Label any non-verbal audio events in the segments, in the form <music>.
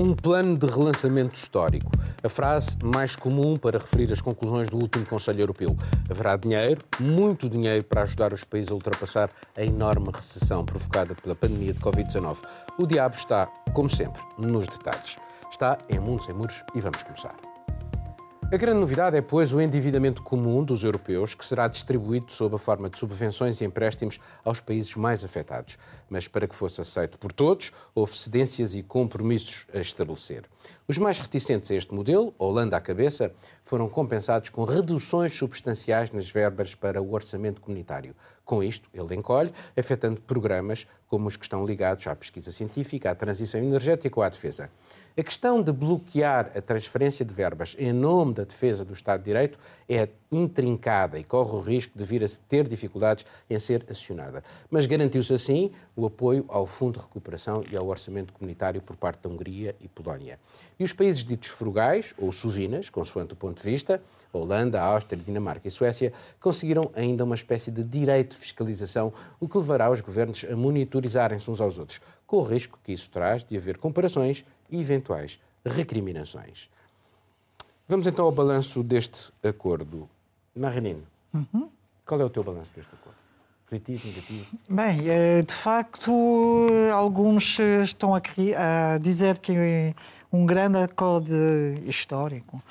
Um plano de relançamento histórico. A frase mais comum para referir as conclusões do último Conselho Europeu. Haverá dinheiro, muito dinheiro, para ajudar os países a ultrapassar a enorme recessão provocada pela pandemia de Covid-19. O diabo está, como sempre, nos detalhes. Está em Mundo Sem Muros e vamos começar. A grande novidade é, pois, o endividamento comum dos europeus, que será distribuído sob a forma de subvenções e empréstimos aos países mais afetados. Mas para que fosse aceito por todos, houve cedências e compromissos a estabelecer. Os mais reticentes a este modelo, Holanda à cabeça, foram compensados com reduções substanciais nas verbas para o orçamento comunitário. Com isto, ele encolhe, afetando programas como os que estão ligados à pesquisa científica, à transição energética ou à defesa. A questão de bloquear a transferência de verbas em nome da defesa do Estado de Direito é intrincada e corre o risco de vir a ter dificuldades em ser acionada. Mas garantiu-se assim o apoio ao Fundo de Recuperação e ao Orçamento Comunitário por parte da Hungria e Polónia. E os países ditos frugais, ou suzinas, consoante o ponto de vista, Holanda, Áustria, Dinamarca e Suécia, conseguiram ainda uma espécie de direito de fiscalização, o que levará os governos a monitorizarem-se uns aos outros, com o risco que isso traz de haver comparações eventuais recriminações. Vamos então ao balanço deste acordo. Marinino, uhum. qual é o teu balanço deste acordo? Positivo, negativo? Bem, eh, de facto, alguns estão aqui a dizer que é um grande acordo histórico.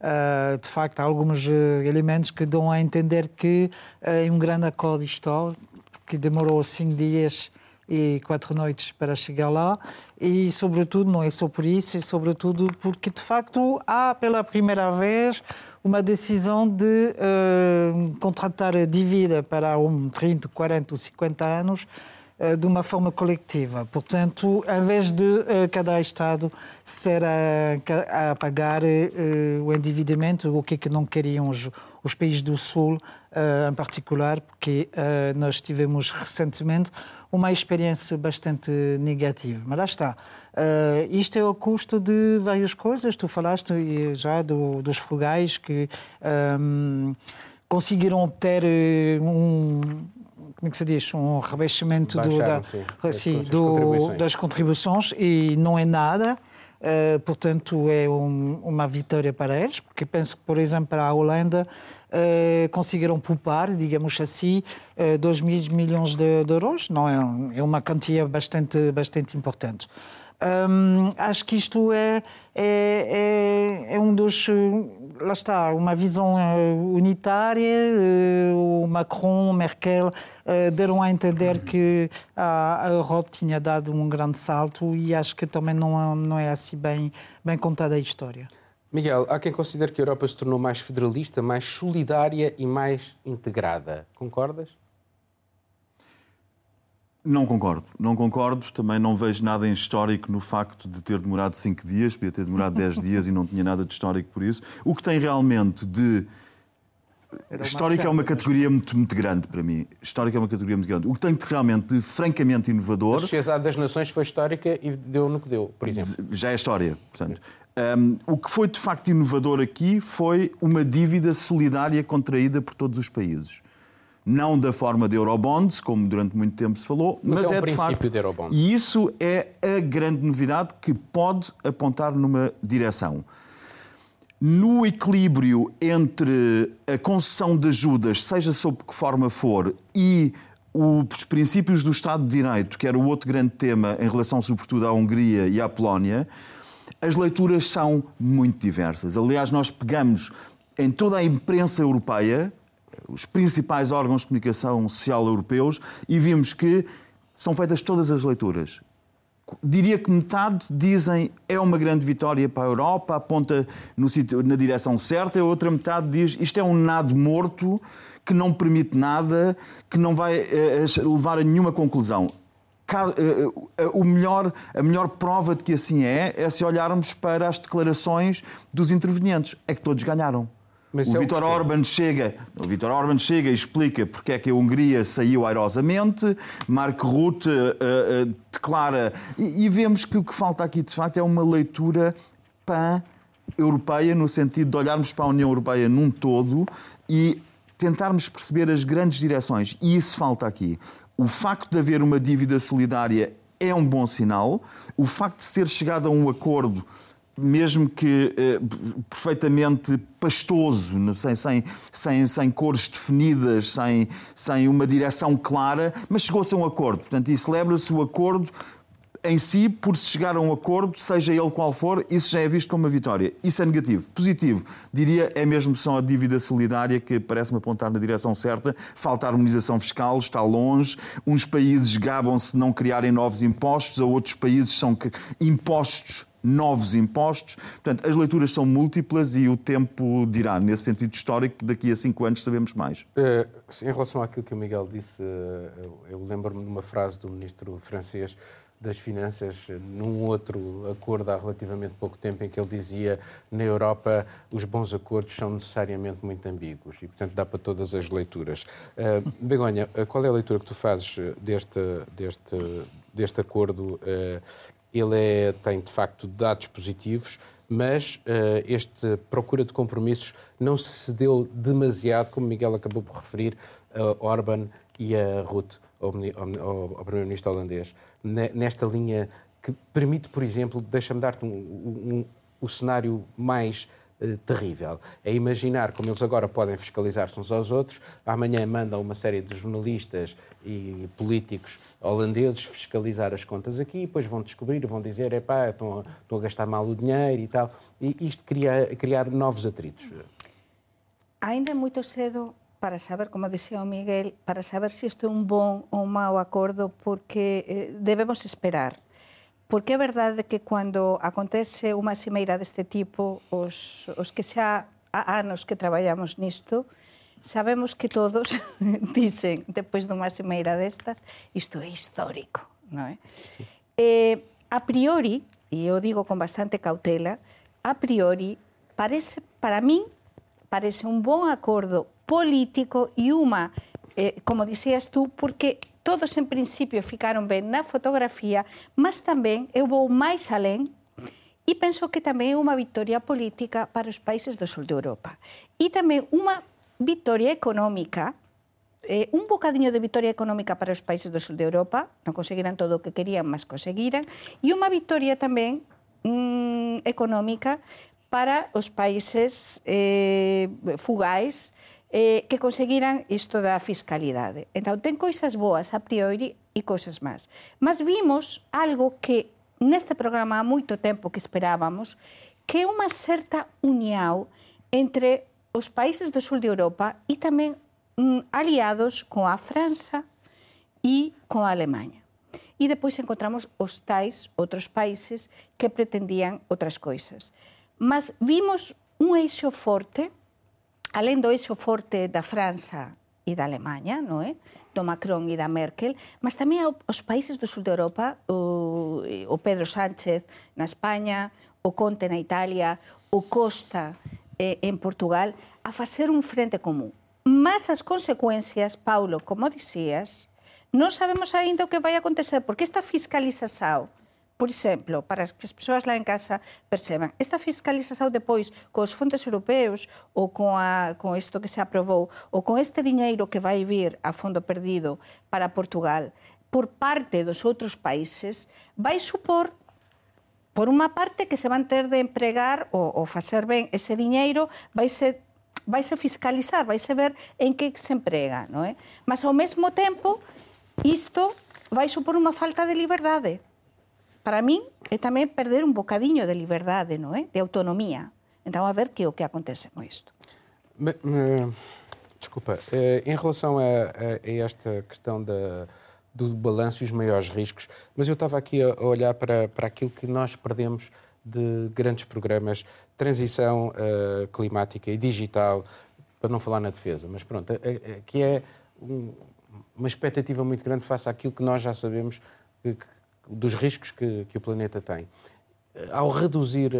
Eh, de facto, há alguns eh, elementos que dão a entender que é um grande acordo histórico, que demorou cinco dias e quatro noites para chegar lá e sobretudo não é só por isso é sobretudo porque de facto há pela primeira vez uma decisão de uh, contratar a dívida para um 30, 40 ou 50 anos uh, de uma forma coletiva. Portanto, em vez de uh, cada Estado ser a, a pagar o endividamento, o que é que não queriam os, os países do Sul, em particular, porque nós tivemos recentemente uma experiência bastante negativa. Mas lá está. Uh, isto é o custo de várias coisas. Tu falaste já do, dos frugais que um, conseguiram obter eh, um, como é que se diz, um rebaixamento do, da, sim, do, contribuições. das contribuições e não é nada. Uh, portanto, é um, uma vitória para eles, porque penso que, por exemplo, para a Holanda uh, conseguiram poupar, digamos assim, uh, 2 mil milhões de, de, euros. Não é, é uma quantia bastante, bastante importante. Um, acho que isto é, é, é, é, um dos. Lá está, uma visão eh, unitária. O Macron, Merkel deram a entender que a, a Europa tinha dado um grande salto e acho que também não, não é assim bem, bem contada a história. Miguel, há quem considere que a Europa se tornou mais federalista, mais solidária e mais integrada. Concordas? Não concordo. Não concordo. Também não vejo nada em histórico no facto de ter demorado cinco dias, podia ter demorado dez dias e não tinha nada de histórico por isso. O que tem realmente de. Histórico é uma categoria muito, muito grande para mim. Histórico é uma categoria muito grande. O que tem de realmente de francamente inovador. A Sociedade das Nações foi histórica e deu no que deu, por exemplo. Já é história. Portanto, um, o que foi de facto inovador aqui foi uma dívida solidária contraída por todos os países. Não da forma de Eurobonds, como durante muito tempo se falou, mas, mas é, é um de facto. De Eurobonds. E isso é a grande novidade que pode apontar numa direção. No equilíbrio entre a concessão de ajudas, seja sob que forma for, e os princípios do Estado de Direito, que era o outro grande tema em relação, sobretudo, à Hungria e à Polónia, as leituras são muito diversas. Aliás, nós pegamos em toda a imprensa europeia, os principais órgãos de comunicação social europeus, e vimos que são feitas todas as leituras. Diria que metade dizem é uma grande vitória para a Europa, aponta no sítio, na direção certa, a outra metade diz isto é um nado morto que não permite nada, que não vai eh, levar a nenhuma conclusão. Eh, eh, o melhor, a melhor prova de que assim é é se olharmos para as declarações dos intervenientes. É que todos ganharam. Mas o é Vítor Orban chega, o Vítor Orban chega e explica porque é que a Hungria saiu airosamente. Mark Rutte uh, uh, declara e, e, vemos que o que falta aqui de facto é uma leitura pan-europeia no sentido de olharmos para a União Europeia num todo e tentarmos perceber as grandes direções. E isso falta aqui o facto de haver uma dívida solidária é um bom sinal. O facto de ser chegado a um acordo mesmo que eh, perfeitamente pastoso, sem, sem, sem, sem cores definidas, sem, sem uma direção clara, mas chegou-se a um acordo. Portanto, e celebra-se o acordo em si, por se chegar a um acordo, seja ele qual for, isso já é visto como uma vitória. Isso é negativo. Positivo, diria, é mesmo só a dívida solidária que parece-me apontar na direção certa. Falta harmonização fiscal, está longe. Uns países gabam-se não criarem novos impostos, a outros países são impostos novos impostos. Portanto, as leituras são múltiplas e o tempo dirá, nesse sentido histórico, daqui a cinco anos sabemos mais. Uh, em relação àquilo que o Miguel disse, uh, eu lembro-me de uma frase do ministro francês das Finanças num outro acordo há relativamente pouco tempo em que ele dizia na Europa os bons acordos são necessariamente muito ambíguos e, portanto, dá para todas as leituras. Uh, Begonha, qual é a leitura que tu fazes deste, deste, deste acordo? Uh, ele é, tem, de facto, dados positivos, mas uh, este procura de compromissos não se cedeu demasiado, como Miguel acabou por referir, a Orban e a Rutte ao, ao, ao Primeiro-Ministro holandês, nesta linha que permite, por exemplo, deixa-me dar-te um, um, o cenário mais uh, terrível. É imaginar como eles agora podem fiscalizar-se uns aos outros, amanhã mandam uma série de jornalistas e políticos holandeses fiscalizar as contas aqui, depois vão descobrir, vão dizer, epá, estão, a, estão a gastar mal o dinheiro e tal. E isto cria, criar novos atritos. Ainda é muito cedo para saber, como dixía o Miguel, para saber se isto é un bon ou un mau acordo, porque eh, debemos esperar. Porque é verdade que cando acontece unha cimeira deste tipo, os, os que xa há anos que traballamos nisto, sabemos que todos <laughs> dicen, depois dunha cimeira destas, isto é histórico. Non é? Sí. Eh, a priori, e eu digo con bastante cautela, a priori, parece, para min, parece un bon acordo político e unha, eh, como dixías tú, porque todos en principio ficaron ben na fotografía, mas tamén eu vou máis alén e penso que tamén é unha victoria política para os países do sul de Europa. E tamén unha victoria económica eh, un bocadiño de victoria económica para os países do sul de Europa, non conseguiran todo o que querían, mas conseguiran, e unha victoria tamén mm, económica para os países eh, fugais eh, que conseguiran isto da fiscalidade. Entón, ten coisas boas a priori e coisas más. Mas vimos algo que neste programa há moito tempo que esperábamos, que é unha certa união entre os países do sul de Europa e tamén mm, aliados con a França e con a Alemanha. E depois encontramos os tais outros países que pretendían outras coisas. Mas vimos un eixo forte alén do eixo forte da França e da Alemanha, non é? do Macron e da Merkel, mas tamén os países do sul de Europa, o, o Pedro Sánchez na España, o Conte na Italia, o Costa eh, en Portugal, a facer un frente común. Mas as consecuencias, Paulo, como dixías, non sabemos aínda o que vai acontecer, porque esta fiscalización por exemplo, para que as persoas lá en casa perceban. Esta fiscalización depois cos fondos europeos ou con, a, con isto que se aprobou ou con este diñeiro que vai vir a fondo perdido para Portugal por parte dos outros países vai supor por unha parte que se van ter de empregar ou, ou facer ben ese diñeiro vai ser vai se fiscalizar, vai se ver en que se emprega, non é? Mas ao mesmo tempo isto vai supor unha falta de liberdade para min é tamén perder un bocadiño de liberdade, non é? De autonomía. Então, a ver que é o que acontece com isto. Me, me, desculpa, eh, em relação a, a, a esta questão da, do balanço e os maiores riscos, mas eu estava aqui a olhar para, para aquilo que nós perdemos de grandes programas, transição uh, climática e digital, para não falar na defesa, mas pronto, uh, uh, que é um, uma expectativa muito grande face àquilo que nós já sabemos que, dos riscos que, que o planeta tem. Ao reduzir uh,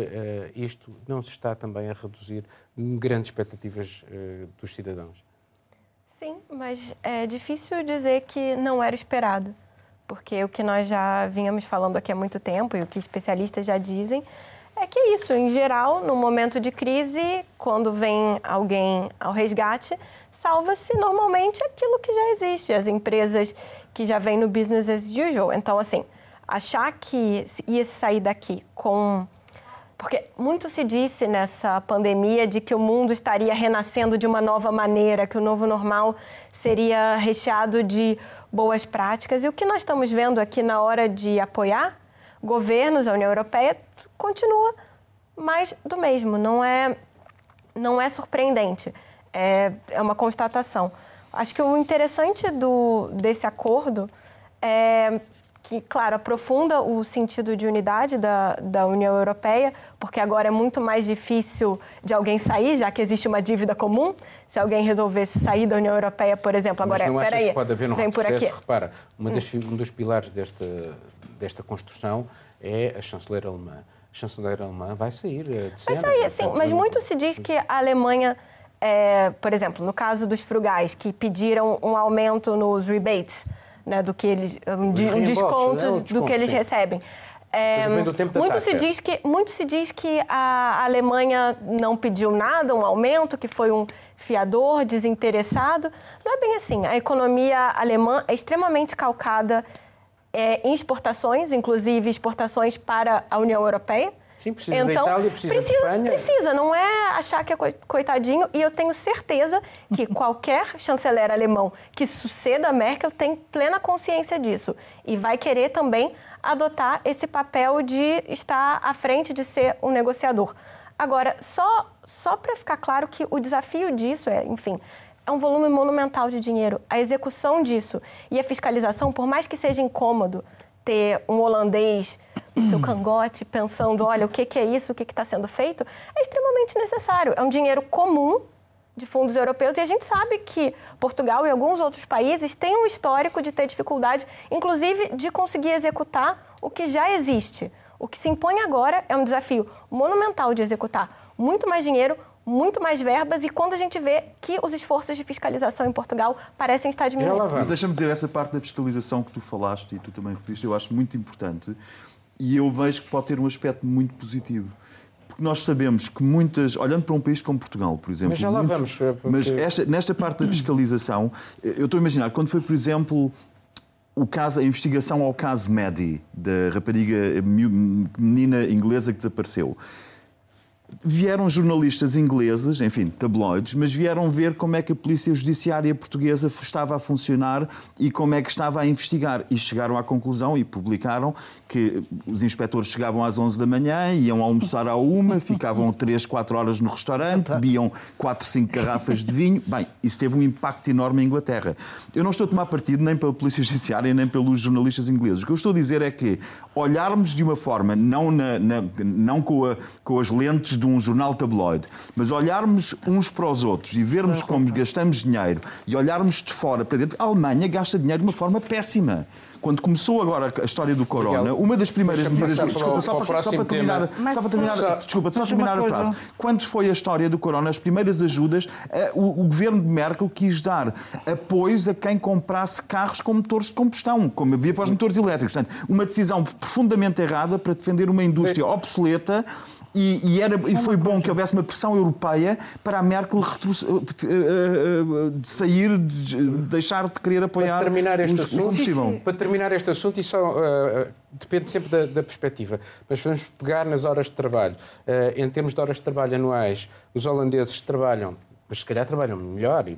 isto, não se está também a reduzir grandes expectativas uh, dos cidadãos? Sim, mas é difícil dizer que não era esperado, porque o que nós já vínhamos falando aqui há muito tempo e o que especialistas já dizem é que é isso, em geral, no momento de crise, quando vem alguém ao resgate, salva-se normalmente aquilo que já existe, as empresas que já vêm no business as usual. Então, assim, achar que ia sair daqui com. Porque muito se disse nessa pandemia de que o mundo estaria renascendo de uma nova maneira, que o novo normal seria recheado de boas práticas. E o que nós estamos vendo aqui na hora de apoiar governos, a União Europeia, continua mais do mesmo. Não é, não é surpreendente, é, é uma constatação. Acho que o interessante do, desse acordo é que, claro, aprofunda o sentido de unidade da, da União Europeia, porque agora é muito mais difícil de alguém sair, já que existe uma dívida comum. Se alguém resolvesse sair da União Europeia, por exemplo, agora, Mas não peraí, que pode haver um vem por aqui. Repara, das, um dos pilares desta, desta construção é a chanceler alemã. A chanceler alemã vai sair de cena. Vai sair, sim, mas muito se diz que a Alemanha, é, por exemplo, no caso dos frugais, que pediram um aumento nos rebates, né, do que eles, um, de, um desconto, né? do que eles sim. recebem. É, muito, se diz que, muito se diz que a Alemanha não pediu nada, um aumento, que foi um fiador desinteressado. Não é bem assim. A economia alemã é extremamente calcada é, em exportações, inclusive exportações para a União Europeia. Sim, precisa então, da Itália, precisa, precisa Espanha. Precisa, não é achar que é coitadinho. E eu tenho certeza que <laughs> qualquer chanceler alemão que suceda a Merkel tem plena consciência disso. E vai querer também adotar esse papel de estar à frente de ser um negociador. Agora, só, só para ficar claro que o desafio disso é, enfim, é um volume monumental de dinheiro. A execução disso e a fiscalização, por mais que seja incômodo ter um holandês seu cangote pensando, olha, o que, que é isso, o que está sendo feito, é extremamente necessário. É um dinheiro comum de fundos europeus e a gente sabe que Portugal e alguns outros países têm um histórico de ter dificuldade, inclusive de conseguir executar o que já existe. O que se impõe agora é um desafio monumental de executar muito mais dinheiro, muito mais verbas e quando a gente vê que os esforços de fiscalização em Portugal parecem estar diminuindo. Mas deixa-me dizer, essa parte da fiscalização que tu falaste e tu também referiste, eu acho muito importante e eu vejo que pode ter um aspecto muito positivo. Porque nós sabemos que muitas, olhando para um país como Portugal, por exemplo. Mas já lá vamos. Porque... Mas esta, nesta parte da fiscalização, eu estou a imaginar, quando foi, por exemplo, o caso, a investigação ao caso Maddie, da rapariga menina inglesa que desapareceu vieram jornalistas ingleses, enfim, tabloides, mas vieram ver como é que a polícia judiciária portuguesa estava a funcionar e como é que estava a investigar. E chegaram à conclusão e publicaram que os inspectores chegavam às 11 da manhã, iam almoçar à uma, ficavam 3, 4 horas no restaurante, bebiam 4, 5 garrafas de vinho. Bem, isso teve um impacto enorme em Inglaterra. Eu não estou a tomar partido nem pela polícia judiciária nem pelos jornalistas ingleses. O que eu estou a dizer é que olharmos de uma forma, não, na, na, não com, a, com as lentes de um jornal tabloide, mas olharmos uns para os outros e vermos como gastamos dinheiro e olharmos de fora para dentro, a Alemanha gasta dinheiro de uma forma péssima quando começou agora a história do corona, uma das primeiras medidas. Desculpa, só, para, só para terminar, só para terminar, só, desculpa, só terminar a frase. Quando foi a história do corona, as primeiras ajudas, eh, o, o governo de Merkel quis dar apoios a quem comprasse carros com motores de combustão, como havia para os motores elétricos. Portanto, uma decisão profundamente errada para defender uma indústria obsoleta e, e, era, e foi bom que houvesse uma pressão europeia para a Merkel eh, eh, de sair, de deixar de querer apoiar para terminar este assunto, Para terminar este assunto, isso uh, depende sempre da, da, perspectiva, mas vamos pegar nas horas de trabalho. Uh, em termos de horas de trabalho anuais, os holandeses trabalham, mas se calhar trabalham melhor e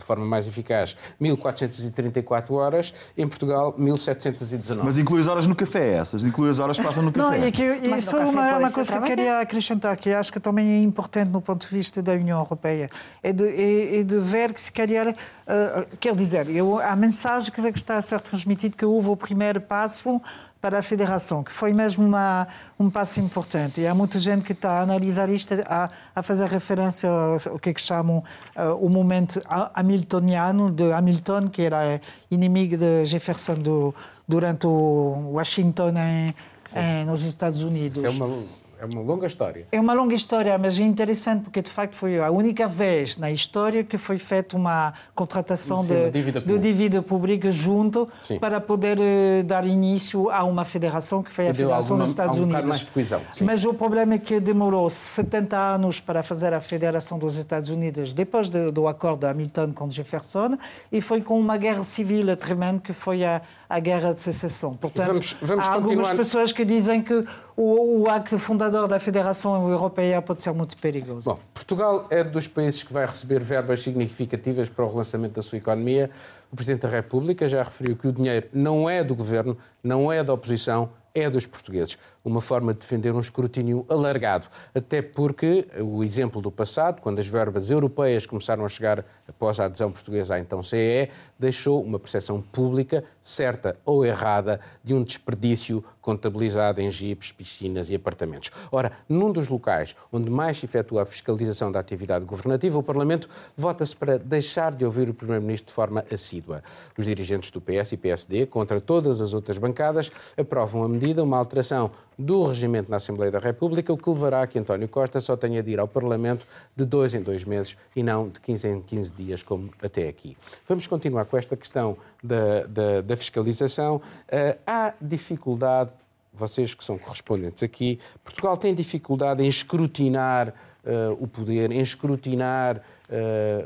de forma mais eficaz 1.434 horas, em Portugal 1.719. Mas inclui as horas no café, essas? Inclui as horas que passam no café? Não, é que, isso é uma, uma coisa que eu queria acrescentar, que acho que também é importante no ponto de vista da União Europeia, é de, é, é de ver que se calhar, uh, quer dizer, eu, a mensagem que está a ser transmitida que houve o primeiro passo para a Federação, que foi mesmo uma, um passo importante. E há muita gente que está a analisar isto, a, a fazer referência ao, que, é que chamam uh, o momento hamiltoniano de Hamilton, que era inimigo de Jefferson do, durante o Washington em, em, nos Estados Unidos. Isso é uma É uma longa história. É uma longa história, mas é interessante porque, de facto, foi a única vez na história que foi feita uma contratação Sim, de, dívida de pública. dívida pública junto Sim. para poder eh, dar início a uma federação que foi a Federação alguma- dos Estados um Unidos. mais de coesão, sim. Mas o problema é que demorou 70 anos para fazer a Federação dos Estados Unidos depois de- do acordo de Hamilton com Jefferson e foi com uma guerra civil tremenda que foi a, a Guerra de Secessão. Portanto, Vamos- vamos há algumas continuar- pessoas que dizem que o, o acto fundador da Federação Europeia pode ser muito perigoso. Bom, Portugal é dos países que vai receber verbas significativas para o relançamento da sua economia. O Presidente da República já referiu que o dinheiro não é do governo, não é da oposição, é dos portugueses. Uma forma de defender um escrutínio alargado. Até porque o exemplo do passado, quando as verbas europeias começaram a chegar após a adesão portuguesa à então CE, deixou uma percepção pública, certa ou errada, de um desperdício contabilizado em jipes, piscinas e apartamentos. Ora, num dos locais onde mais se efetua a fiscalização da atividade governativa, o Parlamento vota-se para deixar de ouvir o Primeiro-Ministro de forma assídua. Os dirigentes do PS e PSD, contra todas as outras bancadas, aprovam a medida, uma alteração do regimento na Assembleia da República, o que levará a que António Costa só tenha de ir ao Parlamento de dois em dois meses e não de 15 em 15 dias, como até aqui. Vamos continuar com esta questão da, da, da fiscalização. Ah, há dificuldade, vocês que são correspondentes aqui, Portugal tem dificuldade em escrutinar ah, o poder, em escrutinar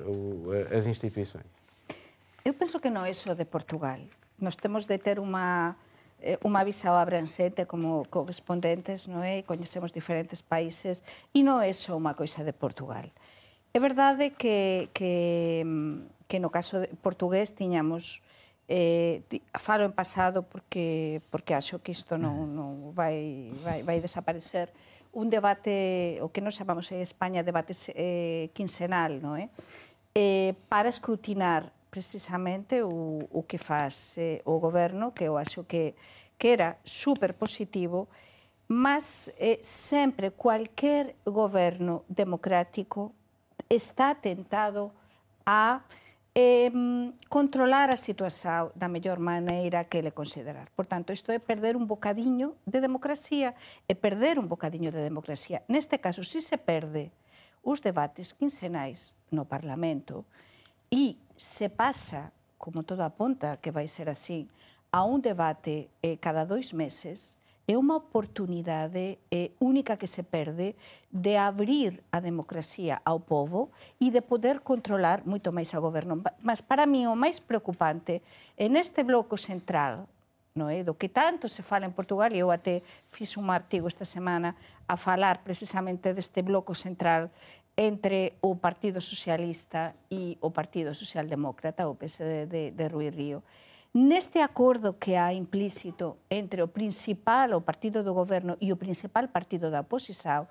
o- as instituições. Eu penso que non é só de Portugal. Nós temos de ter eh, Eh, unha visa abransete como correspondentes, non é? E coñecemos diferentes países, e non é só unha coisa de Portugal. É verdade que, que, que no caso de portugués tiñamos eh, falo en pasado porque porque acho que isto non, mm. non vai, vai, vai desaparecer un debate, o que nos chamamos en España debate eh, quincenal, non é? Eh, para escrutinar precisamente o, o que faz eh, o goberno, que eu acho que, que era super positivo, mas eh, sempre cualquier goberno democrático está tentado a eh, controlar a situación da mellor maneira que le considerar. Por tanto, isto é perder un bocadiño de democracia, e perder un bocadiño de democracia. Neste caso, si se perde os debates quincenais no Parlamento, e se pasa, como todo apunta que vai ser así, a un debate eh, cada dois meses, é unha oportunidade eh, única que se perde de abrir a democracia ao povo e de poder controlar moito máis ao goberno. Pa- Mas para mí o máis preocupante é neste bloco central no é? do que tanto se fala en Portugal e eu até fiz un artigo esta semana a falar precisamente deste bloco central entre o Partido Socialista e o Partido Socialdemócrata, o PSD de, de Rui Río. Neste acordo que há implícito entre o principal, o partido do governo e o principal partido da oposição,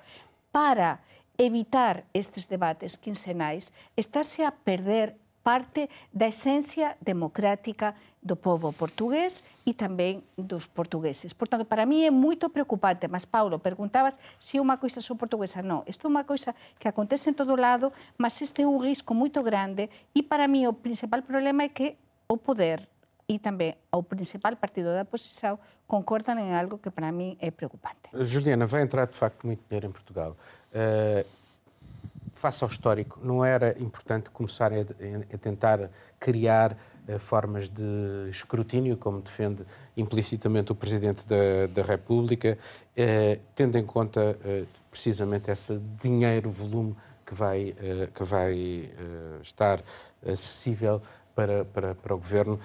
para evitar estes debates quincenais, está-se a perder parte da essência democrática do povo português e também dos portugueses. Portanto, para mim é muito preocupante, mas Paulo, perguntabas se é uma coisa só portuguesa. Não, isto é uma coisa que acontece em todo lado, mas este é um risco muito grande e para mim o principal problema é que o poder e também o principal partido da oposição concordam em algo que para mim é preocupante. Juliana, vai entrar de facto muito dinheiro em Portugal. Uh, face ao histórico, não era importante começar a, a tentar criar uh, formas de escrutínio, como defende implicitamente o Presidente da, da República, uh, tendo em conta precisamente esse dinheiro, volume que vai, que vai estar acessível para, para, para o Governo.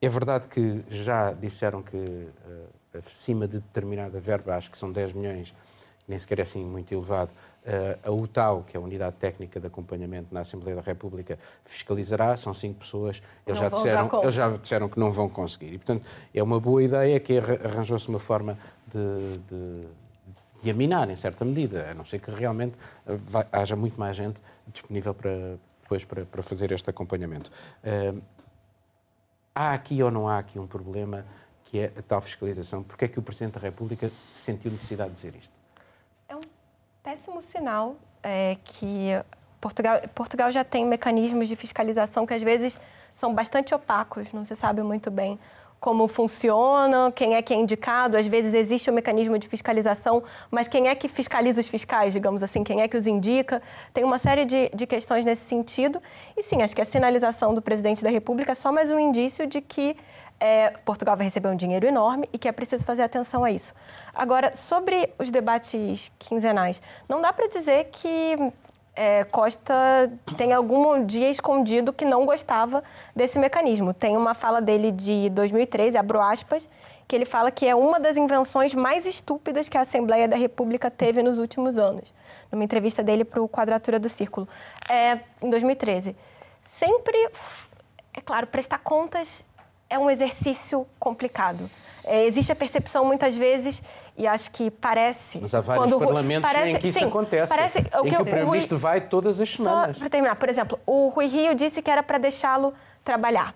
É verdade que já disseram que uh, acima de determinada verba, acho que são 10 milhões, nem sequer é assim muito elevado, a UTAU, que é a Unidade Técnica de Acompanhamento na Assembleia da República, fiscalizará, são cinco pessoas, eles já, disseram, eles já disseram que não vão conseguir. E, portanto, é uma boa ideia que arranjou-se uma forma de, de, de aminar, em certa medida, a não ser que realmente vai, haja muito mais gente disponível para, depois para, para fazer este acompanhamento. Uh, há aqui ou não há aqui um problema que é a tal fiscalização? Porque é que o Presidente da República sentiu necessidade de dizer isto? Péssimo sinal é, que Portugal, Portugal já tem mecanismos de fiscalização que às vezes são bastante opacos, não se sabe muito bem como funciona, quem é que é indicado. Às vezes existe um mecanismo de fiscalização, mas quem é que fiscaliza os fiscais, digamos assim, quem é que os indica? Tem uma série de, de questões nesse sentido. E sim, acho que a sinalização do presidente da República é só mais um indício de que é, Portugal vai receber um dinheiro enorme e que é preciso fazer atenção a isso. Agora, sobre os debates quinzenais, não dá para dizer que é, Costa tem algum dia escondido que não gostava desse mecanismo. Tem uma fala dele de 2013, abro aspas, que ele fala que é uma das invenções mais estúpidas que a Assembleia da República teve nos últimos anos. Numa entrevista dele para o Quadratura do Círculo, é, em 2013. Sempre, é claro, prestar contas é um exercício complicado. É, existe a percepção muitas vezes e acho que parece. Mas há vários quando, parlamentos parece, em que isso sim, acontece. Parece, em que, o, que o Primeiro-Ministro vai todas as semanas. Só para terminar, por exemplo, o Rui Rio disse que era para deixá-lo trabalhar.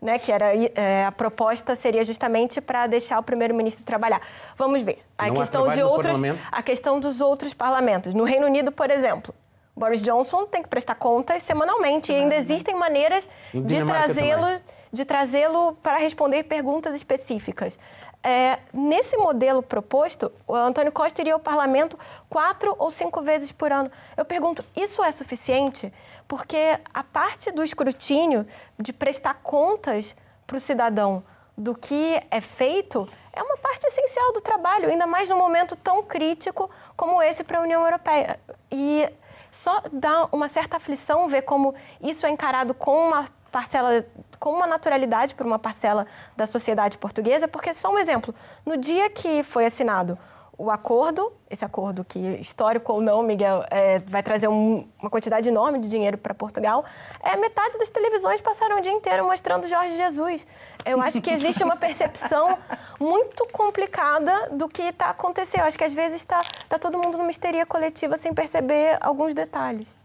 Né, que era é, a proposta seria justamente para deixar o primeiro-ministro trabalhar. Vamos ver. A Não questão de outros, a questão dos outros parlamentos. No Reino Unido, por exemplo, Boris Johnson tem que prestar contas semanalmente e ainda existem maneiras de trazê-lo de trazê-lo para responder perguntas específicas. É, nesse modelo proposto, o Antônio Costa iria ao parlamento quatro ou cinco vezes por ano. Eu pergunto, isso é suficiente? Porque a parte do escrutínio, de prestar contas para o cidadão do que é feito, é uma parte essencial do trabalho, ainda mais num momento tão crítico como esse para a União Europeia. E só dá uma certa aflição ver como isso é encarado com uma parcela com uma naturalidade por uma parcela da sociedade portuguesa, porque só um exemplo, no dia que foi assinado o acordo, esse acordo que, histórico ou não, Miguel, é, vai trazer um, uma quantidade enorme de dinheiro para Portugal, é, metade das televisões passaram o dia inteiro mostrando Jorge Jesus. Eu acho que existe uma percepção <laughs> muito complicada do que está acontecendo. Eu acho que às vezes está tá todo mundo numa histeria coletiva sem perceber alguns detalhes.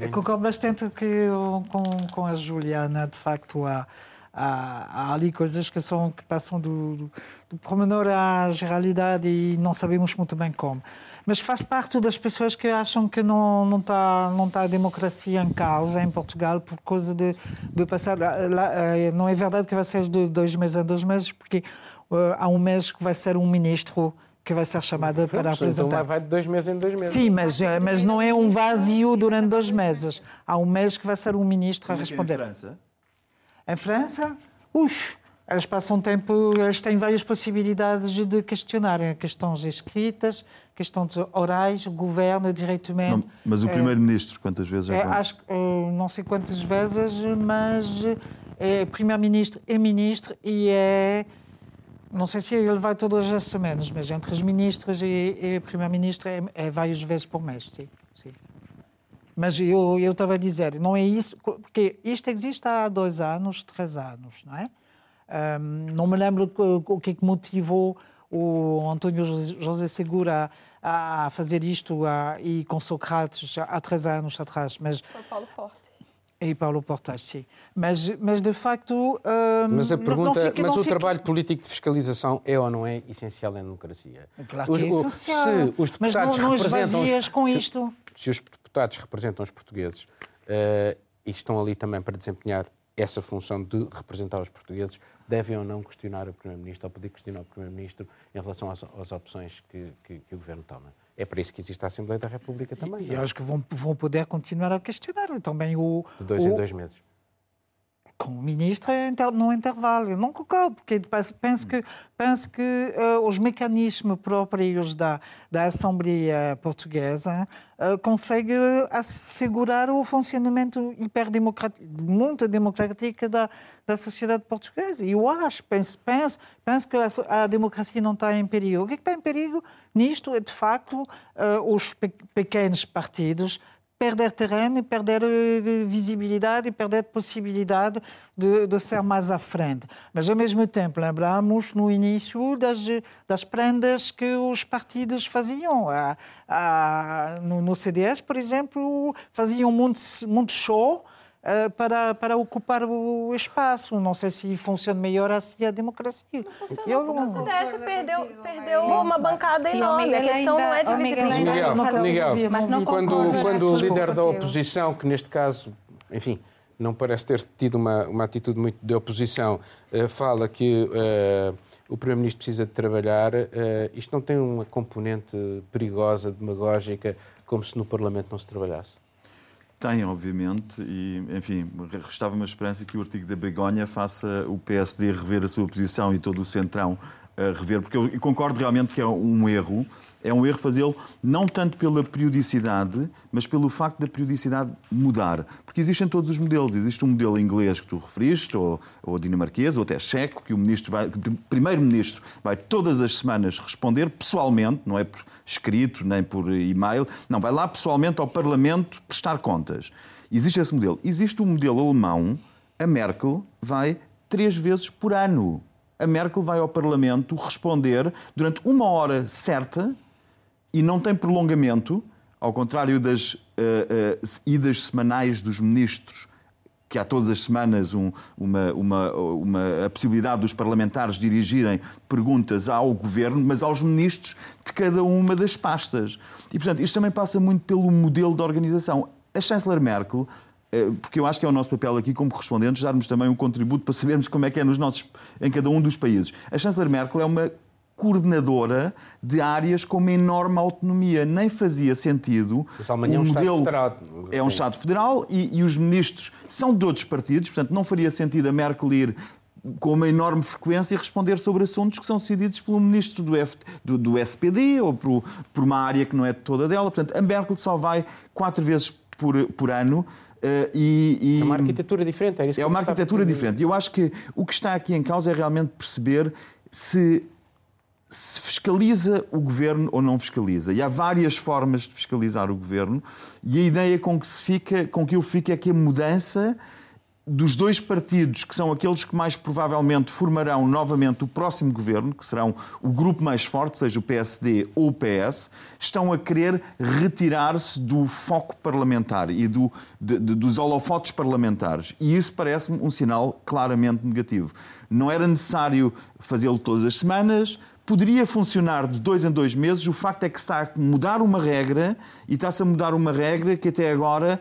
Eu concordo bastante que, com, com a Juliana, de facto, há, há, há ali coisas que, são, que passam do, do, do pormenor à generalidade e não sabemos muito bem como. Mas faz parte das pessoas que acham que não, não, está, não está a democracia em causa em Portugal por causa de, de passar. Eh, não é verdade que vai ser de dois meses a dois meses, porque uh, há um mês que vai ser um ministro que vai ser chamada para então apresentar. Então lá vai de dois meses em dois meses. Sim, mas, eh, mas não é um vazio durante dois meses. Há um mês que vai ser um ministro a responder. Em França? Em França? Ux, eles passam tempo, eles têm várias possibilidades de questionarem questões escritas, questões orais, governo, diretamente. Não, mas o eh, primeiro-ministro, quantas vezes é, é acho, Não sei quantas vezes, mas é primeiro-ministro é ministro e é não sei se ele vai todas as semanas, mas entre os ministros e, e o primeiro-ministro é, é, várias vezes por mês, sim. sim. Mas eu, eu estava a dizer, não é isso, porque isto existe há dois anos, três anos, não é? Um, não me lembro o que, é que motivou o António José Segura a, a fazer isto a, e com Sócrates há três anos atrás, mas... Foi Paulo Porta. E Paulo Portas, sim. Mas, mas de facto. Hum, mas a pergunta, fica, mas o fica... trabalho político de fiscalização é ou não é essencial em democracia? Claro os, que é essencial. Se os deputados mas não, não representam. Os, com isto. Se, se, os deputados representam os portugueses uh, e estão ali também para desempenhar essa função de representar os portugueses, devem ou não questionar o Primeiro-Ministro ou poder questionar o Primeiro-Ministro em relação às, às opções que, que, que o Governo toma? É para isso que existe a Assembleia da República também. E, e é? acho que vão, vão poder continuar a questionar também o. De dois o, em dois meses. Com o ministro é no intervalo. Eu não concordo, porque penso que, penso que uh, os mecanismos próprios da, da Assembleia Portuguesa uh, conseguem assegurar o funcionamento hiperdemocrático, muito democrático da, da sociedade portuguesa. E eu acho, penso, penso, penso que a, a, democracia não está em perigo. O que está em perigo nisto é, de facto, uh, os pe pequenos partidos perder terreno, perder eh, visibilidade e perder possibilidade de, de, ser mais à frente. Mas, ao mesmo tempo, lembramos no início das, das prendas que os partidos faziam. A, a, no, no CDS, por exemplo, faziam muito, muito show para, para ocupar o espaço. Não sei se funciona melhor assim a democracia. Não eu não... O CDS perdeu, perdeu uma bancada enorme. A questão não é de visibilidade. Miguel, Miguel, mas não quando, quando o líder da oposição, que neste caso, enfim, não parece ter tido uma, uma atitude muito de oposição, uh, fala que uh, o Primeiro-Ministro precisa de trabalhar. Uh, isto não tem uma componente perigosa, demagógica, como se no Parlamento não se trabalhasse? Tem, obviamente, e, enfim, restava uma esperança que o artigo da Begonha faça o PSD rever a sua posição e todo o Centrão a rever, porque eu concordo realmente que é um erro é um erro fazê-lo não tanto pela periodicidade, mas pelo facto da periodicidade mudar. Porque existem todos os modelos. Existe um modelo inglês que tu referiste, ou, ou dinamarquês, ou até checo, que o ministro vai, o primeiro-ministro vai todas as semanas responder pessoalmente, não é por escrito nem por e-mail, não, vai lá pessoalmente ao Parlamento prestar contas. Existe esse modelo. Existe o um modelo alemão, a Merkel vai três vezes por ano. A Merkel vai ao Parlamento responder durante uma hora certa e não tem prolongamento, ao contrário das uh, uh, idas semanais dos ministros, que há todas as semanas um, uma, uma, uma, a possibilidade dos parlamentares dirigirem perguntas ao governo, mas aos ministros de cada uma das pastas. E, portanto, isto também passa muito pelo modelo de organização. A chanceler Merkel eh, porque eu acho que é o nosso papel aqui como correspondentes darmos também um contributo para sabermos como é que é nos nossos, em cada um dos países. A chanceler Merkel é uma coordenadora de áreas com uma enorme autonomia. Nem fazia sentido. Isso amanhã é um modelo... Estado federal. É um Estado federal e, e os ministros são de outros partidos, portanto, não faria sentido a Merkel ir com uma enorme frequência responder sobre assuntos que são decididos pelo ministro do, F, do, do SPD ou por, por, uma área que não é toda dela. Portanto, a Merkel só vai quatro vezes por, por ano. Uh, e, e, é uma arquitetura diferente. É, é uma arquitetura diferente. Eu acho que o que está aqui em causa é realmente perceber se se fiscaliza o governo ou não fiscaliza. E há várias formas de fiscalizar o governo, e a ideia com que, se fica, com que eu fico é que a mudança dos dois partidos, que são aqueles que mais provavelmente formarão novamente o próximo governo, que serão o grupo mais forte, seja o PSD ou o PS, estão a querer retirar-se do foco parlamentar e do, de, de, dos holofotes parlamentares. E isso parece-me um sinal claramente negativo. Não era necessário fazê-lo todas as semanas, poderia funcionar de dois em dois meses. O facto é que está a mudar uma regra e está-se a mudar uma regra que até agora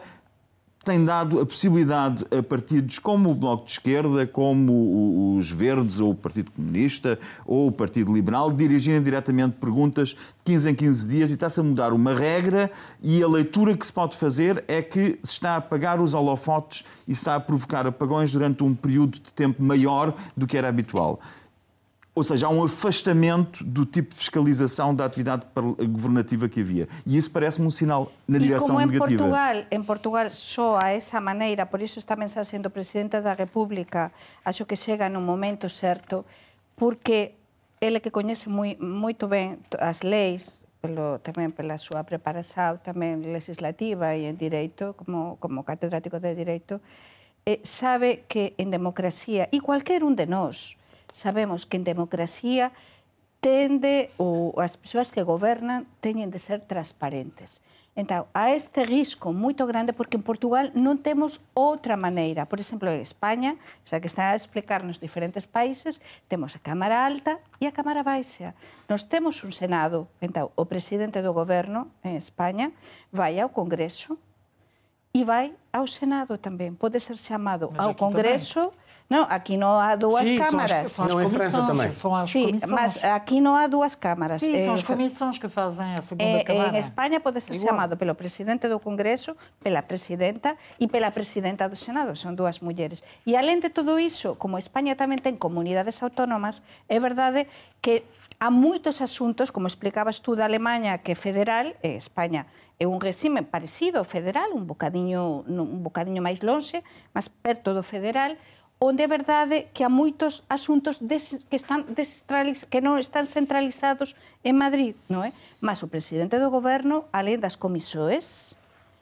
tem dado a possibilidade a partidos como o Bloco de Esquerda, como os Verdes, ou o Partido Comunista, ou o Partido Liberal, dirigirem diretamente perguntas de 15 em 15 dias e está-se a mudar uma regra e a leitura que se pode fazer é que se está a apagar os holofotes e se está a provocar apagões durante um período de tempo maior do que era habitual. Ou seja, há um afastamento do tipo de fiscalização da atividade governativa que havia. E isso parece-me um sinal na direção como negativa. Em Portugal, em Portugal soa essa maneira, por isso esta mensagem do Presidente da República acho que chega no momento certo, porque ele que conhece muito bem as leis, pelo, tamén pela súa preparación tamén legislativa e en direito, como, como catedrático de direito, eh, sabe que en democracia, e cualquier un de nós, sabemos que en democracia tende ou as persoas que gobernan teñen de ser transparentes. Entón, a este risco moito grande porque en Portugal non temos outra maneira. Por exemplo, en España, xa que está a explicar nos diferentes países, temos a Cámara Alta e a Cámara Baixa. Nos temos un Senado. Entón, o presidente do goberno en España vai ao Congreso e vai ao Senado tamén. Pode ser chamado Mas ao Congreso... Não, aqui não há duas Sim, câmaras. São as, são as não, em França também. São as Sim, comissões. mas aqui não há duas câmaras. Sim, são as comissões que fazem a segunda é, Câmara. Em Espanha pode ser Igual. chamado pelo presidente do Congresso, pela presidenta e pela presidenta do Senado. São duas mulheres. E além de tudo isso, como Espanha também tem comunidades autónomas, é verdade que há muitos assuntos, como explicabas tú da Alemanha, que é federal, e España é un regime parecido ao federal, un bocadiño, un bocadiño máis longe, mas perto do federal, onde é verdade que há moitos asuntos que están que non están centralizados en Madrid, non é? Mas o presidente do goberno, alén das comisoes,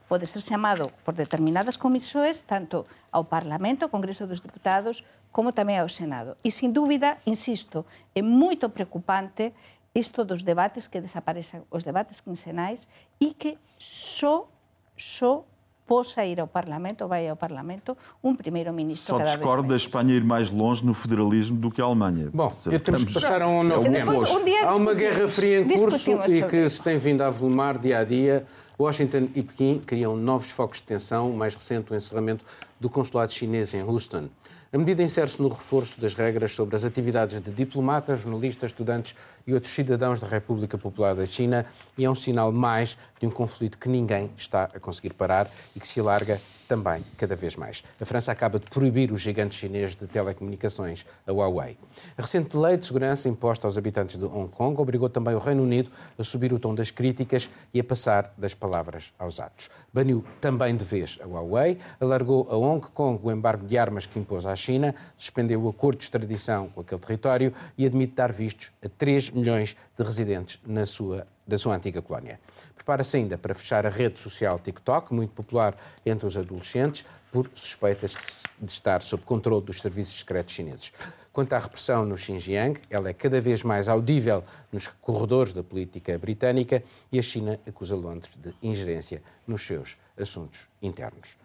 pode ser chamado por determinadas comisoes tanto ao Parlamento, ao Congreso dos Deputados, como tamén ao Senado. E, sin dúbida, insisto, é moito preocupante isto dos debates que desaparecen, os debates quincenais, e que só, só possa ir ao Parlamento, vai ao Parlamento, um primeiro-ministro Só discordo da Espanha ir mais longe no federalismo do que a Alemanha. Bom, Estamos... temos que passar a um novo tempo. Um Há uma guerra fria em curso e que se tem vindo a avolumar dia a dia Washington e Pequim criam novos focos de tensão, o mais recente o encerramento do consulado chinês em Houston. A medida insere-se no reforço das regras sobre as atividades de diplomatas, jornalistas, estudantes e outros cidadãos da República Popular da China e é um sinal mais de um conflito que ninguém está a conseguir parar e que se alarga também cada vez mais. A França acaba de proibir o gigante chinês de telecomunicações, a Huawei. A recente lei de segurança imposta aos habitantes de Hong Kong obrigou também o Reino Unido a subir o tom das críticas e a passar das palavras aos atos. Baniu também de vez a Huawei, alargou a Hong Kong o embargo de armas que impôs à China, suspendeu o acordo de extradição com aquele território e admite dar vistos a 3 milhões de residentes na sua, da sua antiga colónia. Prepara-se ainda para fechar a rede social TikTok, muito popular entre os adolescentes, por suspeitas de estar sob controle dos serviços secretos chineses. Quanto à repressão no Xinjiang, ela é cada vez mais audível nos corredores da política britânica e a China acusa Londres de ingerência nos seus assuntos internos.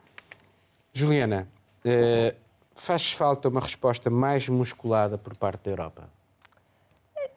Juliana, eh, faz falta uma resposta mais musculada por parte da Europa?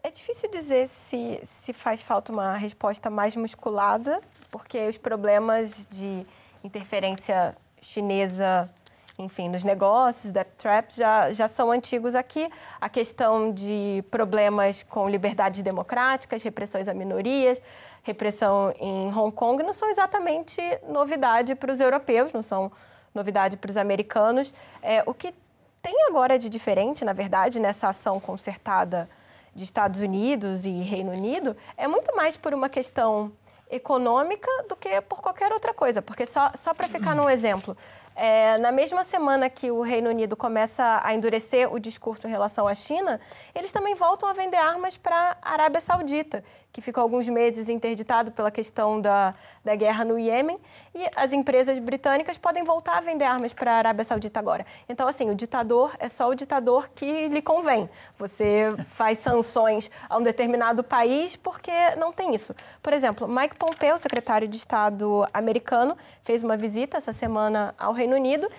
É difícil dizer se, se faz falta uma resposta mais musculada, porque os problemas de interferência chinesa, enfim, nos negócios, da trap, já, já são antigos aqui. A questão de problemas com liberdades democráticas, repressões a minorias, repressão em Hong Kong, não são exatamente novidade para os europeus, não são novidade para os americanos. É, o que tem agora de diferente, na verdade, nessa ação concertada de Estados Unidos e Reino Unido é muito mais por uma questão econômica do que por qualquer outra coisa. Porque só, só para ficar num exemplo, é, na mesma semana que o Reino Unido começa a endurecer o discurso em relação à China, eles também voltam a vender armas para a Arábia Saudita, que ficou alguns meses interditado pela questão da, da guerra no Iêmen, e as empresas britânicas podem voltar a vender armas para a Arábia Saudita agora. Então, assim, o ditador é só o ditador que lhe convém. Você <laughs> faz sanções a um determinado país porque não tem isso. Por exemplo, Mike Pompeo, secretário de Estado americano, fez uma visita essa semana ao Reino Unido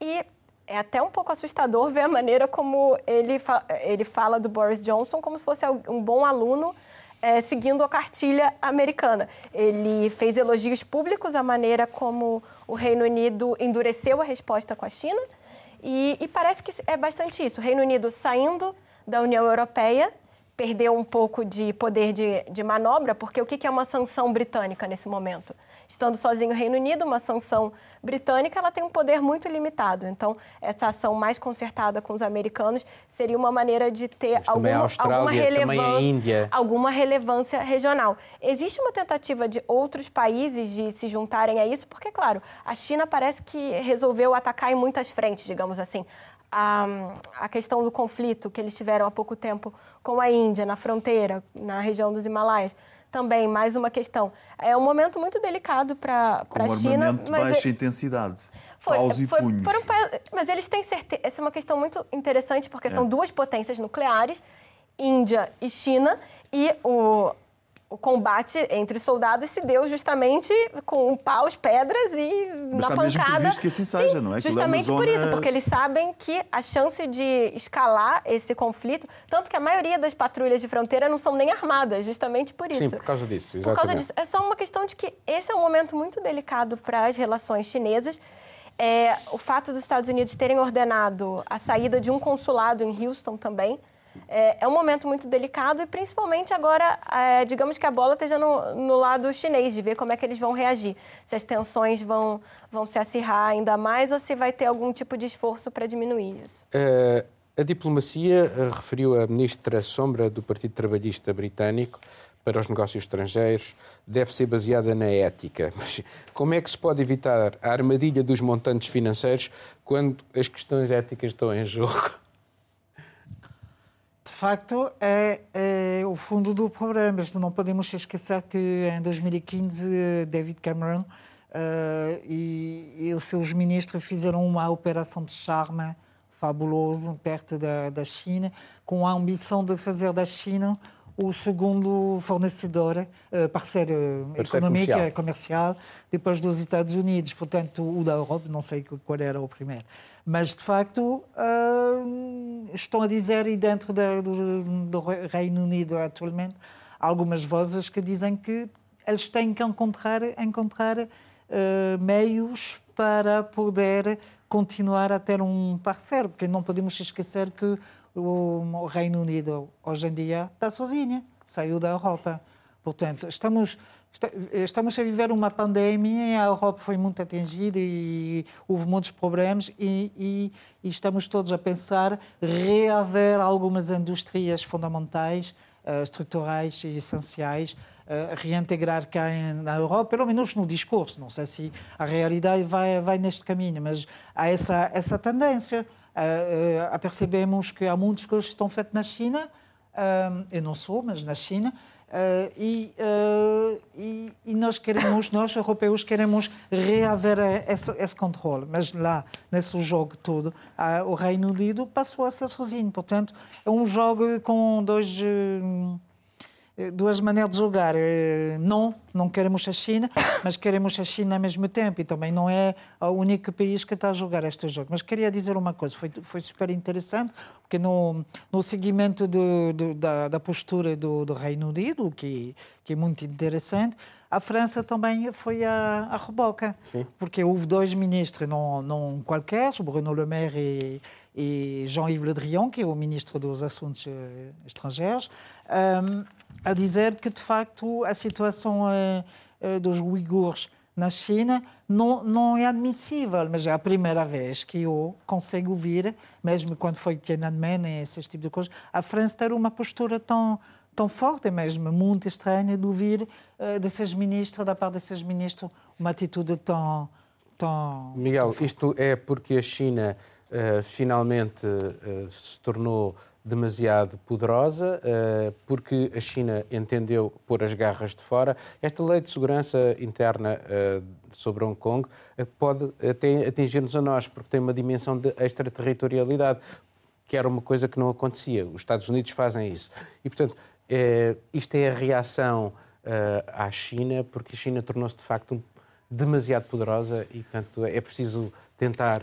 e é até um pouco assustador ver a maneira como ele, fa ele fala do Boris Johnson como se fosse um bom aluno é, seguindo a cartilha americana. Ele fez elogios públicos à maneira como o Reino Unido endureceu a resposta com a China e, e parece que é bastante isso. O Reino Unido saindo da União Europeia perdeu um pouco de poder de, de manobra, porque o que, que é uma sanção britânica nesse momento? Estando sozinho o Reino Unido, uma sanção britânica, ela tem um poder muito limitado. Então, essa ação mais concertada com os americanos seria uma maneira de ter alguma, alguma, relevância, alguma relevância regional. Existe uma tentativa de outros países de se juntarem a isso, porque, claro, a China parece que resolveu atacar em muitas frentes, digamos assim. A, a, questão do conflito que eles tiveram há pouco tempo com a Índia, na fronteira, na região dos Himalaias também mais uma questão. É um momento muito delicado para a China. de baixa intensidade. Foi, paus e foi, punhos. Foram, mas eles têm certeza. Essa é uma questão muito interessante, porque é. são duas potências nucleares, Índia e China, e o, o combate entre os soldados se deu justamente com paus, pedras e Mas na está pancada. Mesmo que assim seja, Sim, não é? Justamente é por isso, porque eles sabem que a chance de escalar esse conflito, tanto que a maioria das patrulhas de fronteira não são nem armadas, justamente por isso. Sim, por causa disso, exatamente. Por causa disso. É só uma questão de que esse é um momento muito delicado para as relações chinesas. É, o fato dos Estados Unidos terem ordenado a saída de um consulado em Houston também é, é um momento muito delicado e principalmente agora, é, digamos que a bola esteja no, no, lado chinês, de ver como é que eles vão reagir. Se as tensões vão, vão se acirrar ainda mais ou se vai ter algum tipo de esforço para diminuir isso. É, a diplomacia, eh, referiu a ministra Sombra do Partido Trabalhista Britânico, para os negócios estrangeiros deve ser baseada na ética. <laughs> Mas como é que se pode evitar a armadilha dos montantes financeiros quando as questões éticas estão em jogo? Facto, é, é, o fundo do problema. Não podemos esquecer que em 2015 David Cameron uh, e, e, os seus ministros fizeram uma operação de charme fabulosa perto da, da China, com a ambição de fazer da China o segundo fornecedor, uh, parceiro, parceiro econômico comercial. comercial, depois dos Estados Unidos. Portanto, o da Europa, não sei qual era o primeiro. Mas, de facto, uh, estão a dizer, e dentro do, do Reino Unido atualmente, algumas vozes que dizem que eles têm que encontrar, encontrar uh, meios para poder continuar a ter um parceiro, porque não podemos esquecer que o Reino Unido hoje em dia está sozinho, saiu da Europa. Portanto, estamos estamos a viver uma pandemia, a Europa foi muito atingida e houve muitos problemas e, e, e estamos todos a pensar reaver algumas indústrias fundamentais, uh, estruturais e essenciais, uh, reintegrar cá na Europa, pelo menos no discurso. Não sei se a realidade vai, vai neste caminho, mas há essa, essa tendência. Uh, uh, percebemos que há muitas coisas que estão feitas na China, uh, eu não sou, mas na China, Uh, e, uh, e, e, nós queremos, nós europeus queremos reaver esse, esse controle, mas lá nesse jogo todo uh, o Reino Unido passou a ser sozinho, portanto é um jogo com dois eh, duas maneiras de jogar. Eh, não, não queremos a China, <coughs> mas queremos a China ao mesmo tempo. E também não é o único país que está a jogar este jogo. Mas queria dizer uma coisa, foi, foi super interessante, porque no, no seguimento do, do, da, da, postura do, do, Reino Unido, que, que é muito interessante, a França também foi a, a reboca. Sim. Porque houve dois ministros, não, não qualquer, Bruno Le Maire e, e Jean-Yves Le Drian, que é o ministro dos Assuntos eh, Estrangeiros, um, a dizer que, de facto, a situação uh, uh, dos uigures na China não, não é admissível, mas é a primeira vez que eu consigo ouvir, mesmo quando foi Tiananmen e esse tipo de coisas, a França ter uma postura tão, tão forte, mesmo muito estranha, de ouvir uh, desses ministros, da parte desses ministros, uma atitude tão. tão Miguel, tão isto é porque a China uh, finalmente uh, se tornou demasiado poderosa, eh, porque a China entendeu pôr as garras de fora. Esta lei de segurança interna eh, sobre Hong Kong eh, pode até atingir-nos a nós, porque tem uma dimensão de extraterritorialidade, que era uma coisa que não acontecia. Os Estados Unidos fazem isso. E, portanto, isto é a reação à China, porque a China tornou-se, de facto, demasiado poderosa e, portanto, é preciso tentar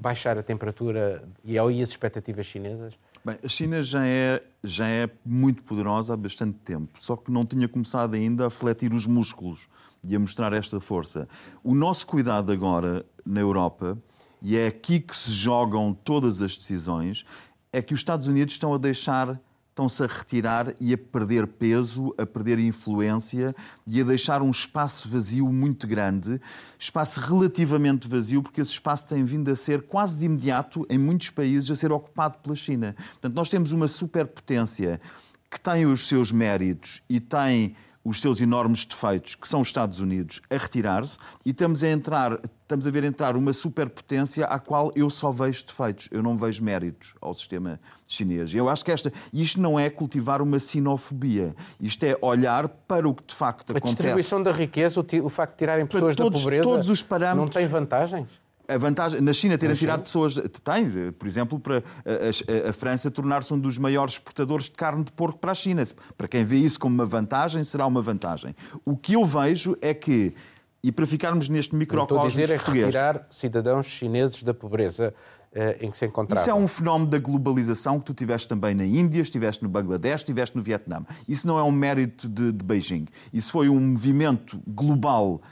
baixar a temperatura e aí as expectativas chinesas? Bem, a China já é, já é muito poderosa há bastante tempo, só que não tinha começado ainda a fletir os músculos e a mostrar esta força. O nosso cuidado agora na Europa, e é aqui que se jogam todas as decisões, é que os Estados Unidos estão a deixar estão-se a retirar e a perder peso, a perder influência e a deixar um espaço vazio muito grande, espaço relativamente vazio, porque esse espaço tem vindo a ser quase de imediato, em muitos países, a ser ocupado pela China. Portanto, nós temos uma superpotência que tem os seus méritos e tem os seus enormes defeitos, que são os Estados Unidos, a retirar-se e estamos a entrar, estamos a ver entrar uma superpotência à qual eu só vejo defeitos, eu não vejo méritos ao sistema chinês. Eu acho que esta, isto não é cultivar uma sinofobia, isto é olhar para o que de facto acontece. A distribuição da riqueza, o, facto de tirarem pessoas todos, da pobreza, todos os parâmetros, não tem vantagens? A vantagem na China terem tirado pessoas tem, por exemplo, para a, a, a França tornar-se um dos maiores exportadores de carne de porco para a China. Para quem vê isso como uma vantagem, será uma vantagem. O que eu vejo é que e para ficarmos neste microcosmo português... Estou a dizer é retirar cidadãos chineses da pobreza eh, em que se encontravam. Isso é um fenómeno da globalização que tu tiveste também na Índia, estiveste no Bangladesh, estiveste no Vietnã. Isso não é um mérito de, de Beijing. Isso foi um movimento global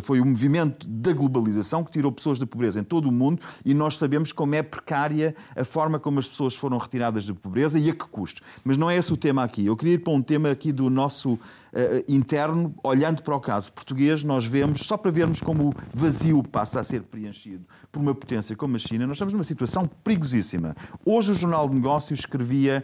foi o movimento da globalização que tirou pessoas da pobreza em todo o mundo e nós sabemos como é precária a forma como as pessoas foram retiradas da pobreza e a que custo. Mas não é esse o tema aqui. Eu queria ir para um tema aqui do nosso uh, interno, olhando para o caso português, nós vemos, só para vermos como o vazio passa a ser preenchido por uma potência como a China, nós estamos numa situação perigosíssima. Hoje o Jornal de Negócios escrevia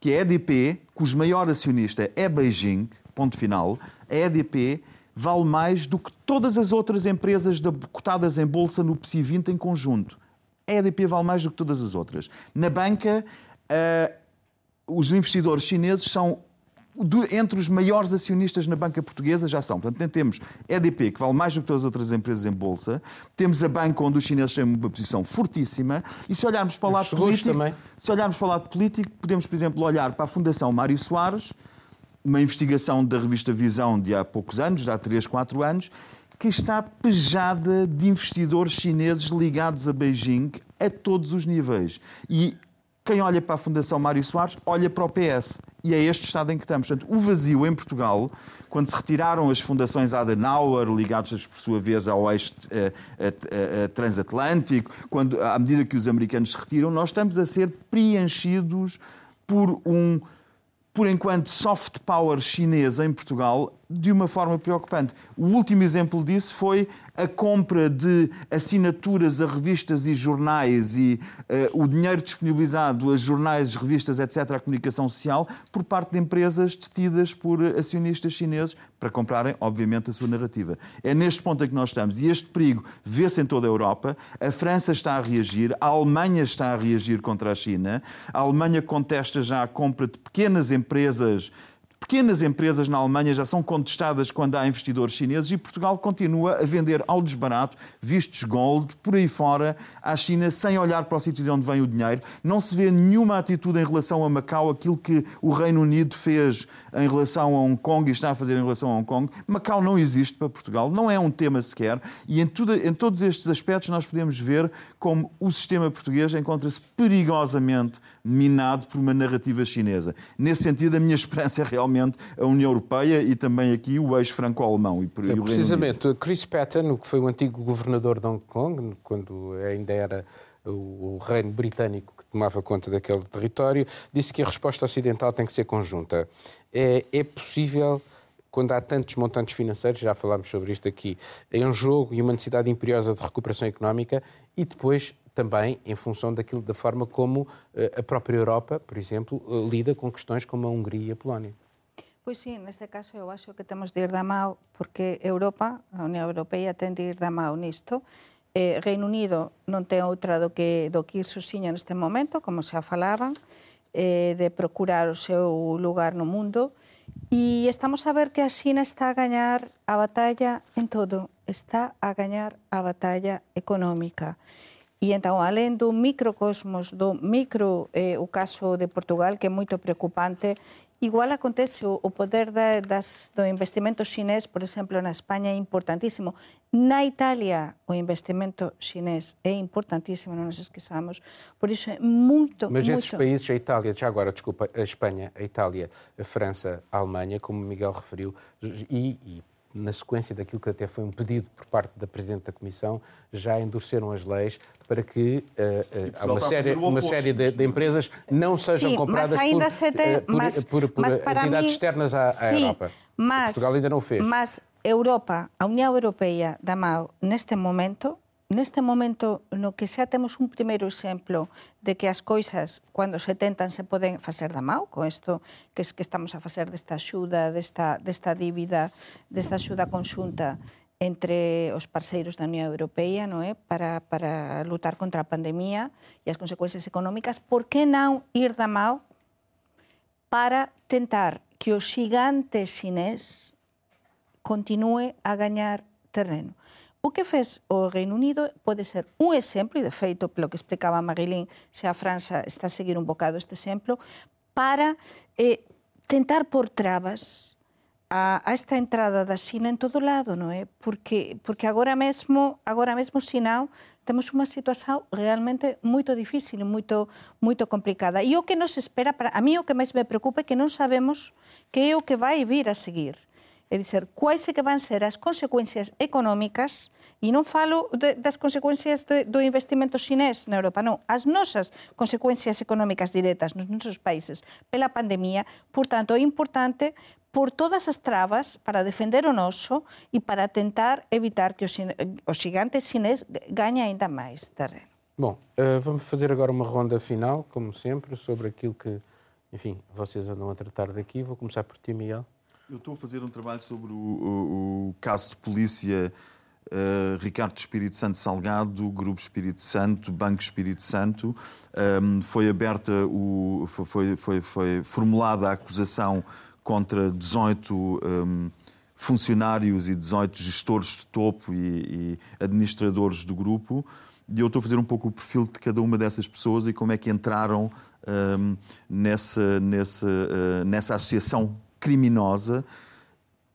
que a EDP, cujo maior acionista é Beijing, ponto final, a EDP vale mais do que todas as outras empresas cotadas em bolsa no PSI 20 em conjunto. A EDP vale mais do que todas as outras. Na banca, uh, os investidores chineses são entre os maiores acionistas na banca portuguesa já são. Portanto, temos EDP, que vale mais do que todas as outras empresas em bolsa, temos a banca onde os chineses têm uma posição fortíssima, e se olharmos para o lado político, também. se olharmos para o lado político, podemos, por exemplo, olhar para a Fundação Mário Soares, uma investigação da revista Visão de há poucos anos, de há 3, 4 anos, que está pejada de investidores chineses ligados a Beijing a todos os níveis. E quem olha para a Fundação Mário Soares olha para o PS. E é este estado em que estamos. Portanto, o vazio em Portugal, quando se retiraram as fundações Adenauer, ligadas por sua vez ao eixo uh, uh, transatlântico, quando, à medida que os americanos se retiram, nós estamos a ser preenchidos por um, por enquanto, soft power chinesa em Portugal de uma forma preocupante. O último exemplo disso foi a compra de assinaturas a revistas e jornais e uh, o dinheiro disponibilizado a jornais, revistas, etc., à comunicação social, por parte de empresas detidas por acionistas chineses para comprarem, obviamente, a sua narrativa. É neste ponto em que nós estamos. E este perigo vê-se em toda a Europa. A França está a reagir, a Alemanha está a reagir contra a China. A Alemanha contesta já a compra de pequenas empresas Pequenas empresas na Alemanha já são contestadas quando há investidores chineses e Portugal continua a vender ao desbarato vistos gold por aí fora à China sem olhar para o sítio de onde vem o dinheiro. Não se vê nenhuma atitude em relação a Macau, aquilo que o Reino Unido fez em relação a Hong Kong e está a fazer em relação a Hong Kong. Macau não existe para Portugal, não é um tema sequer e em, tudo, em todos estes aspectos nós podemos ver como o sistema português encontra-se perigosamente minado por uma narrativa chinesa. Nesse sentido, a minha esperança é realmente a União Europeia e também aqui o eixo franco-alemão. É, precisamente, Chris Patton, que foi o antigo governador de Hong Kong, quando ainda era o reino britânico que tomava conta daquele território, disse que a resposta ocidental tem que ser conjunta. É, é possível quando há tantos montantes financeiros, já falámos sobre isto aqui, em um jogo e uma necessidade imperiosa de recuperação económica e depois também em função daquilo da forma como eh, a própria Europa, por exemplo, eh, lida com questões como a Hungria e a Polónia. Pois sim, neste caso eu acho que temos de ir da mão, porque Europa, a União Europeia, tem de ir da mão nisto. Eh, Reino Unido non ten outra do que, do que ir sozinho neste momento, como xa falaban, eh, de procurar o seu lugar no mundo. E estamos a ver que a China está a gañar a batalla en todo. Está a gañar a batalla económica. E entón, alén do microcosmos, do micro, eh, o caso de Portugal, que é moito preocupante, igual acontece o, o poder da, das, do investimento chinés, por exemplo, na España é importantísimo. Na Italia, o investimento chinés é importantíssimo, non nos esqueçamos. Por iso é moito, Mas moito... esses países, a Itália, já agora, desculpa, a Espanha, a Itália, a França, a Alemanha, como o Miguel referiu, e, e na sequência daquilo que até foi um pedido por parte da Presidente da Comissão, já endureceram as leis para que uh, uh, uma série, uma série de, de, empresas não sejam Sim, compradas por, uh, por, mas, por, por mas entidades mim, externas à, à Europa. Mas, Portugal ainda não o fez. Mas Europa, a União Europeia da MAU, neste momento, neste momento no que xa temos un primeiro exemplo de que as coisas, cando se tentan, se poden facer da mau, con isto que, es que estamos a facer desta axuda, desta, desta dívida, desta axuda conxunta entre os parceiros da Unión Europea non é? Para, para lutar contra a pandemia e as consecuencias económicas, por que non ir da mau para tentar que o xigante xinés continue a gañar terreno? O que fez o Reino Unido pode ser un exemplo, e de feito, pelo que explicaba Marilyn, se a França está a seguir un bocado este exemplo, para eh, tentar por trabas a, a esta entrada da China en todo lado, non é? Porque, porque agora mesmo, agora mesmo Sinao, temos unha situación realmente moito difícil, moito moito complicada. E o que nos espera para a mí o que máis me preocupa é que non sabemos que é o que vai vir a seguir. É dizer, quais é que van ser as consecuencias económicas e non falo de, das consecuencias do, do investimento xinés na Europa, non, as nosas consecuencias económicas directas nos nosos países pela pandemia, por tanto, é importante por todas as trabas para defender o noso e para tentar evitar que o, o xinés ganhe ainda máis terreno. Bom, uh, vamos fazer agora uma ronda final, como sempre, sobre aquilo que, enfim, vocês andam a tratar daqui. Vou começar por ti, Miguel. Eu estou a fazer um trabalho sobre o, o, o caso de polícia uh, Ricardo Espírito Santo Salgado, Grupo Espírito Santo, Banco Espírito Santo. Um, ehm, foi aberta, o, foi, foi, foi formulada a acusação contra 18 um, ehm, funcionários e 18 gestores de topo e, e administradores do grupo. E eu estou a fazer um pouco o perfil de cada uma dessas pessoas e como é que entraram um, ehm, nessa, nessa, uh, nessa associação criminosa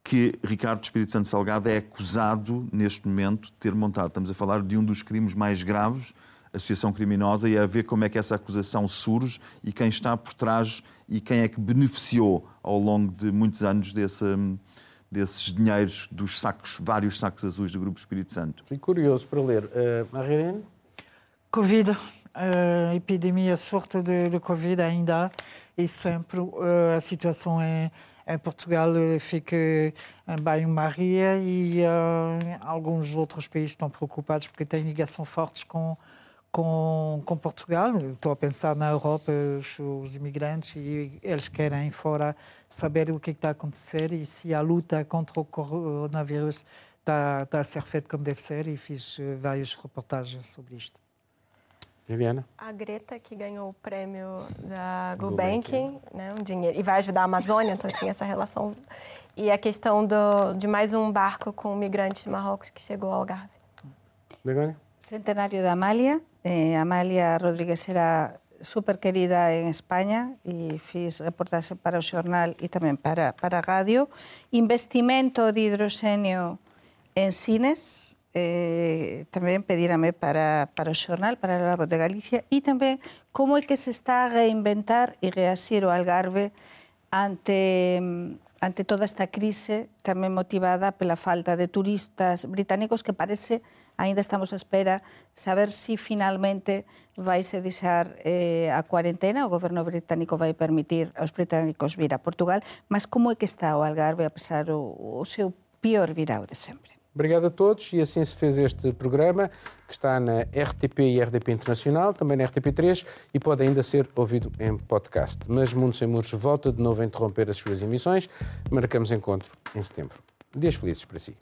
que Ricardo Espírito Santo Salgado é acusado neste momento de ter montado. Estamos a falar de um dos crimes mais graves associação criminosa e a ver como é que essa acusação surge e quem está por trás e quem é que beneficiou ao longo de muitos anos desse, desses dinheiros dos sacos, vários sacos azuis do Grupo Espírito Santo. E curioso para ler. Uh, Marilene? Covid, uh, epidemia surto de, de Covid ainda e sempre uh, a situação é Portugal fica em banho-maria e uh, alguns outros países estão preocupados porque têm ligação fortes com com, com Portugal. Estou a pensar na Europa, os, os, imigrantes, e eles querem fora saber o que está a acontecer e se a luta contra o coronavírus está, está a ser feita como deve ser. E fiz eh, várias reportagens sobre isto. Viviana? A Greta, que ganhou o prêmio da Gulbenkian, né, um dinheiro, e vai ajudar a Amazônia, então tinha essa relação. E a questão do, de mais um barco com migrantes de Marrocos que chegou ao Algarve. Begónia? Centenario da Amalia. Eh, Amalia Rodríguez era super querida en España e fiz reportaxe para o xornal e tamén para, para a radio. Investimento de hidroxenio en cines, eh, tamén pedírame para, para o xornal, para a Voz de Galicia, e tamén como é que se está a reinventar e reasir o Algarve ante, ante toda esta crise tamén motivada pela falta de turistas británicos que parece aínda estamos á espera saber se si finalmente vaise deixar eh, a cuarentena, o goberno británico vai permitir aos británicos vir a Portugal, mas como é que está o Algarve a pesar o, o seu pior virao de sempre? Obrigado a todos e assim se fez este programa que está na RTP e RDP Internacional, também na RTP3 e pode ainda ser ouvido em podcast. Mas Mundo Sem Muros volta de novo a interromper as suas emissões. Marcamos encontro em setembro. Dias felizes para si.